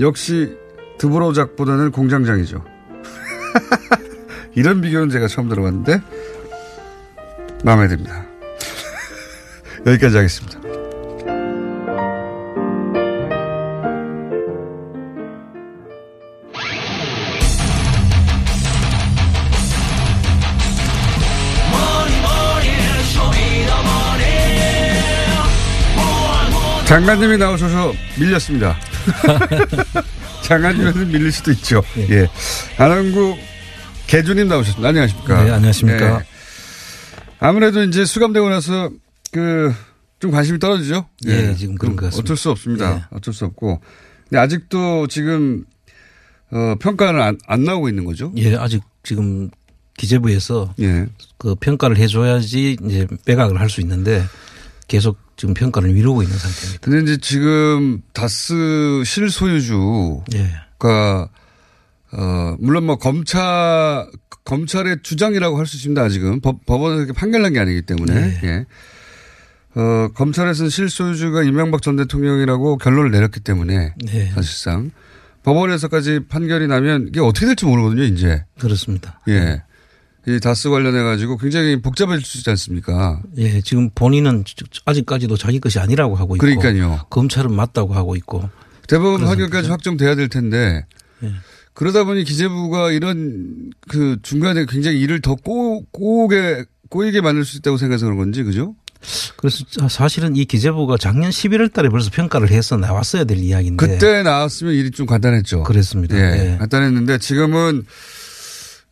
역시 드보로작보다는 공장장이죠. 이런 비교는 제가 처음 들어봤는데, 마음에 듭니다. 여기까지 하겠습니다. 장관님이 나오셔서 밀렸습니다. 장관님한테 밀릴 수도 있죠. 예. 안항구 개주님 나오셨습니다. 안녕하십니까. 네, 안녕하십니까. 예. 아무래도 이제 수감되고 나서 그 좀 관심이 떨어지죠. 예, 지금 그런 것 같습니다. 어쩔 수 없습니다. 어쩔 수 없고. 근데 아직도 지금 어, 평가는 안, 안 나오고 있는 거죠? 예, 아직 지금 기재부에서 예. 그 평가를 해줘야지 이제 빼각을 할 수 있는데 계속 지금 평가를 미루고 있는 상태입니다. 근데 이제 지금 다스 실소유주가 예. 어 물론 뭐 검찰 검찰의 주장이라고 할 수 있습니다. 아직은 법, 법원에서 이렇게 판결난 게 아니기 때문에 네. 예. 어 검찰에서는 실소유주가 이명박 전 대통령이라고 결론을 내렸기 때문에 네. 사실상 법원에서까지 판결이 나면 이게 어떻게 될지 모르거든요. 이제 그렇습니다. 예. 이 다스 관련해 가지고 굉장히 복잡해질 수 있지 않습니까? 예, 지금 본인은 아직까지도 자기 것이 아니라고 하고 있고 그러니까요. 검찰은 맞다고 하고 있고 대법원 판결까지 확정돼야 될 텐데 예. 그러다 보니 기재부가 이런 그 중간에 굉장히 일을 더 꼬, 꼬게 꼬이게 만들 수 있다고 생각해서 그런 건지 그죠? 그래서 사실은 이 기재부가 작년 11월 달에 벌써 평가를 해서 나왔어야 될 이야기인데 그때 나왔으면 일이 좀 간단했죠. 그랬습니다. 예, 예. 간단했는데 지금은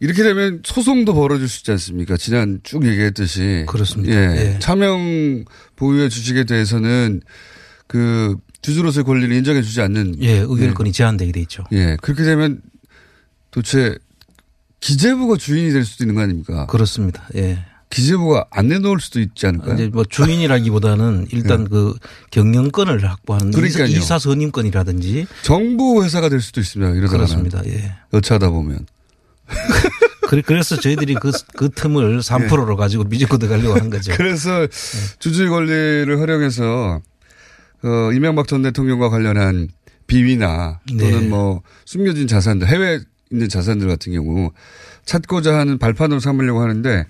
이렇게 되면 소송도 벌어질 수 있지 않습니까? 지난 쭉 얘기했듯이. 그렇습니다. 예. 예. 차명 보유의 주식에 대해서는 그 주주로서의 권리를 인정해 주지 않는. 예, 의결권이 제한되게 돼 있죠. 예. 그렇게 되면 도대체 기재부가 주인이 될 수도 있는 거 아닙니까? 그렇습니다. 예. 기재부가 안 내놓을 수도 있지 않을까요? 이제 뭐 주민이라기보다는 일단 그 경영권을 확보하는 네. 그러니까요. 이사 선임권이라든지 정부 회사가 될 수도 있습니다. 이러다가 그렇습니다. 예. 여차하다 보면. 그래- 그래서 저희들이 그, 그 틈을 3%로 가지고 미지고 들어가려고 한 거죠. 예. 그래서 주주의 권리를 활용해서 어, 이명박 전 대통령과 관련한 비위나 또는 네. 뭐 숨겨진 자산들, 해외에 있는 자산들 같은 경우 찾고자 하는 발판으로 삼으려고 하는데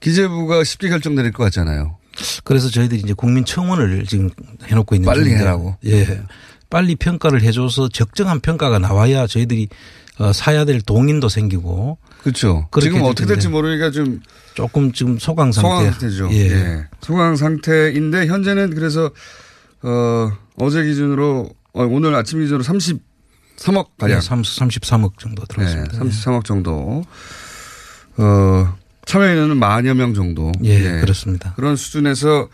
기재부가 쉽게 결정 내릴 것 같잖아요. 그래서 저희들이 이제 국민 청원을 지금 해놓고 있는 빨리 중인데 해라고. 예. 빨리 평가를 해줘서 적정한 평가가 나와야 저희들이 어, 사야 될 동인도 생기고. 그렇죠. 지금 어떻게 될 될지 모르니까 좀 조금 지금 소강 상태. 소강 상태죠. 예. 예. 소강 상태인데 현재는 그래서 어, 어제 기준으로 어, 오늘 아침 기준으로 33억 가량. 네, 33억 정도 들어갔습니다. 네, 33억 정도. 어, 참여 인원은 만여 명 정도. 예, 그렇습니다. 그런 수준에서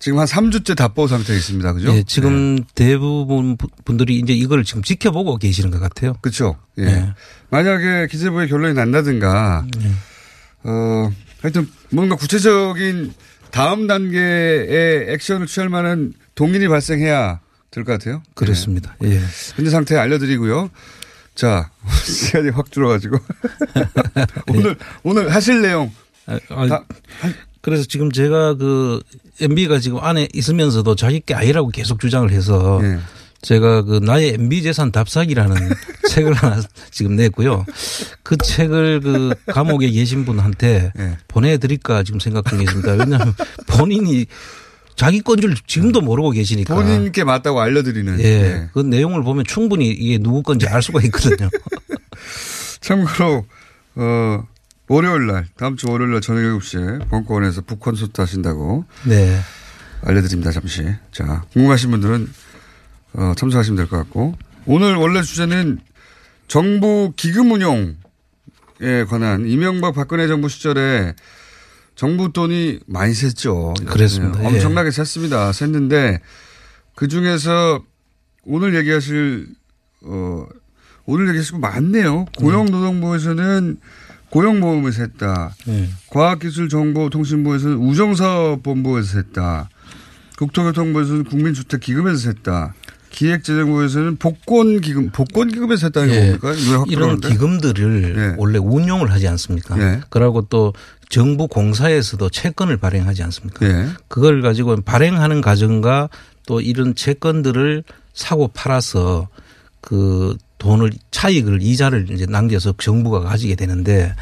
지금 한 3주째 답보 상태에 있습니다. 그죠? 예, 지금 대부분 부- 분들이 이제 이걸 지금 지켜보고 계시는 것 같아요. 그렇죠. 예. 네. 만약에 기재부의 결론이 난다든가, 어, 하여튼 뭔가 구체적인 다음 단계의 액션을 취할 만한 동인이 발생해야 될 것 같아요. 그렇습니다. 네. 예. 현재 상태 알려드리고요. 자, 시간이 확 줄어가지고. 오늘, 오늘 하실 내용. 아, 아, 그래서 지금 제가 그 MB가 지금 안에 있으면서도 자기 게 아니라고 계속 주장을 해서 예. 제가 그 나의 MB 재산 답사기라는 책을 하나 지금 냈고요. 그 책을 그 감옥에 계신 분한테 예. 보내드릴까 지금 생각 중에 있습니다. 왜냐하면 본인이 자기 건 줄 지금도 모르고 계시니까. 본인께 맞다고 알려드리는. 예. 예. 그 내용을 보면 충분히 이게 누구 건지 알 수가 있거든요. 참고로, 어, 월요일 날, 다음 주 월요일 날 저녁 7시에 벙커원에서 북콘서트 하신다고 네. 알려드립니다. 잠시. 자, 궁금하신 분들은 어, 참석하시면 될 것 같고. 오늘 원래 주제는 정부 기금 운용에 관한 이명박 박근혜 정부 시절에 정부 돈이 많이 샜죠. 그렇습니다. 네, 예. 엄청나게 샜습니다. 샜는데 그 중에서 오늘 얘기하실 어 오늘 얘기하실 거 많네요. 고용노동부에서는 고용보험을 샜다. 네. 과학기술정보통신부에서는 우정사업본부에서 샜다. 국토교통부에서는 국민주택기금에서 샜다. 기획재정부에서는 복권기금, 복권기금에서 했다는 예. 겁니까? 이런? 기금들을 원래 운용을 하지 않습니까? 예. 그러고 또 정부 공사에서도 채권을 발행하지 않습니까? 예. 그걸 가지고 발행하는 과정과 또 이런 채권들을 사고 팔아서 그 돈을 차익을 이자를 이제 남겨서 정부가 가지게 되는데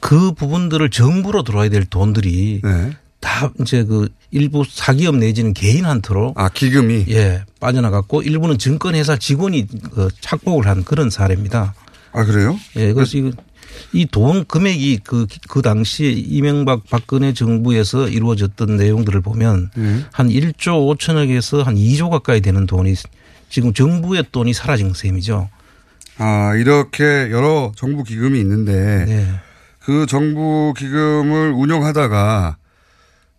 그 부분들을 정부로 들어와야 될 돈들이 네. 다 이제 그 일부 사기업 내지는 개인한테로 아 기금이 예 빠져나갔고 일부는 증권회사 직원이 그 착복을 한 그런 사례입니다. 아 그래요? 예, 그래서 이거 이돈 금액이 그, 그 당시에 이명박 박근혜 정부에서 이루어졌던 내용들을 보면 음. 한 1조 5천억에서 한 2조 가까이 되는 돈이 지금 정부의 돈이 사라진 셈이죠. 아 이렇게 여러 정부 기금이 있는데 네. 그 정부 기금을 운영하다가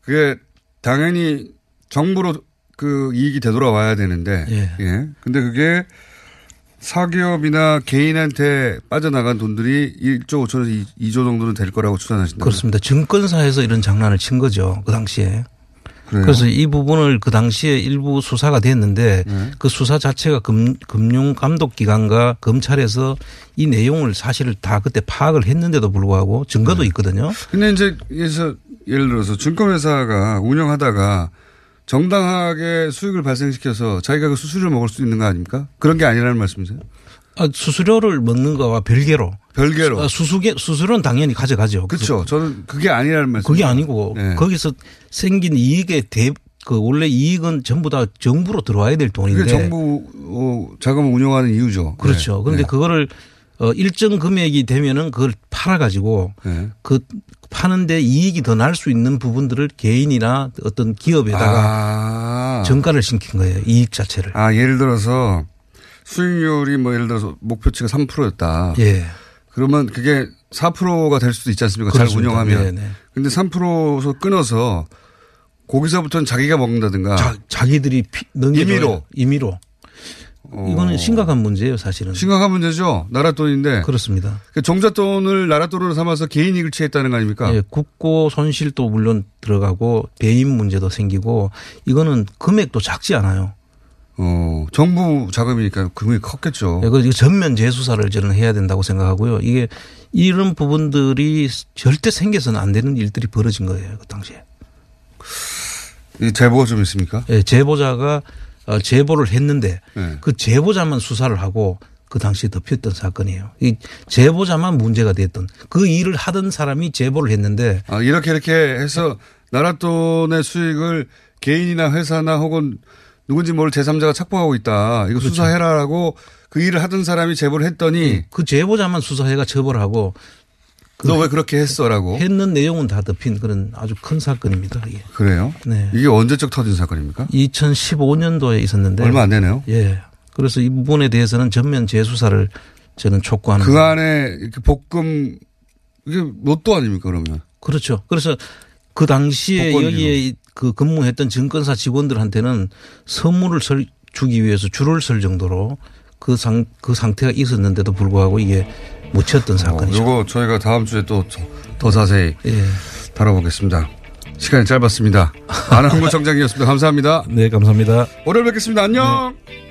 그게 당연히 정부로 그 이익이 되돌아와야 되는데 예. 예. 근데 그게 사기업이나 개인한테 빠져나간 돈들이 1조 5천에서 2조 정도는 될 거라고 추산하신다. 그렇습니다. 증권사에서 이런 장난을 친 거죠. 그 당시에. 그래요? 그래서 이 부분을 그 당시에 일부 수사가 됐는데 네. 그 수사 자체가 금, 금융감독기관과 검찰에서 이 내용을 사실을 다 그때 파악을 했는데도 불구하고 증거도 네. 있거든요. 근데 이제 그래서 예를 들어서 증권회사가 운영하다가 정당하게 수익을 발생시켜서 자기가 그 수수료를 먹을 수 있는 거 아닙니까? 그런 게 아니라는 말씀이세요? 아, 수수료를 먹는 거와 별개로. 별개로. 아, 수수계, 수수료는 당연히 가져가죠. 그렇죠. 저는 그게 아니라는 말씀. 그게 아니고 네. 거기서 생긴 이익의 대, 그 원래 이익은 전부 다 정부로 들어와야 될 돈인데. 그게 정부 어, 자금을 운영하는 이유죠. 그렇죠. 네. 그런데 네. 그거를 어, 일정 금액이 되면은 그걸 팔아 가지고 네. 그 파는데 이익이 더 날 수 있는 부분들을 개인이나 어떤 기업에다가 아. 정가를 신킨 거예요. 이익 자체를. 아, 예를 들어서 수익률이 뭐 예를 들어서 목표치가 3%였다. 예. 그러면 그게 4%가 될 수도 있지 않습니까? 잘 그렇습니다. 운영하면. 네네. 근데 3%서 끊어서 거기서부터는 자기가 먹는다든가. 자, 넘겨줘요. 임의로. 임의로. 이거는 심각한 문제예요, 사실은. 심각한 문제죠. 나라 돈인데. 그렇습니다. 그 종잣 돈을 나라 돈으로 삼아서 개인 이익을 취했다는 거 아닙니까? 예, 국고 손실도 물론 들어가고 배임 문제도 생기고 이거는 금액도 작지 않아요. 어, 정부 자금이니까 금액이 컸겠죠. 예, 그래서 이거 전면 재수사를 저는 해야 된다고 생각하고요. 이게 이런 부분들이 절대 생겨서는 안 되는 일들이 벌어진 거예요, 그 당시에. 이 제보가 좀 있습니까? 예, 제보자가 어, 제보를 했는데 네. 그 제보자만 수사를 하고 그 당시에 덮였던 사건이에요. 이 제보자만 문제가 됐던 그 일을 하던 사람이 제보를 했는데 아, 이렇게 이렇게 해서 나라 돈의 수익을 개인이나 회사나 혹은 누군지 모를 제3자가 착복하고 있다. 이거 그렇죠. 수사해라라고 그 일을 하던 사람이 제보를 했더니 그 제보자만 수사해가 처벌하고 너왜 그렇게 했어라고 했는 내용은 다 덮인 그런 아주 큰 사건입니다. 이게. 그래요? 네. 이게 언제적 터진 사건입니까? 2015년도에 있었는데 얼마 안 되네요. 예. 그래서 이 부분에 대해서는 전면 재수사를 저는 촉구하는 그 안에 이렇게 복금 이게 로또 아닙니까 그러면? 그렇죠. 그래서 그 당시에 복권 여기에 그 근무했던 증권사 직원들한테는 선물을 설 주기 위해서 줄을 설 정도로 그 상, 그 상태가 있었는데도 불구하고 이게 묻혔던 사건이죠. 이거 저희가 다음 주에 또 더 자세히 예. 다뤄보겠습니다. 시간이 짧았습니다. 안한구 청장이었습니다. 감사합니다. 네, 감사합니다. 월요일 뵙겠습니다. 안녕.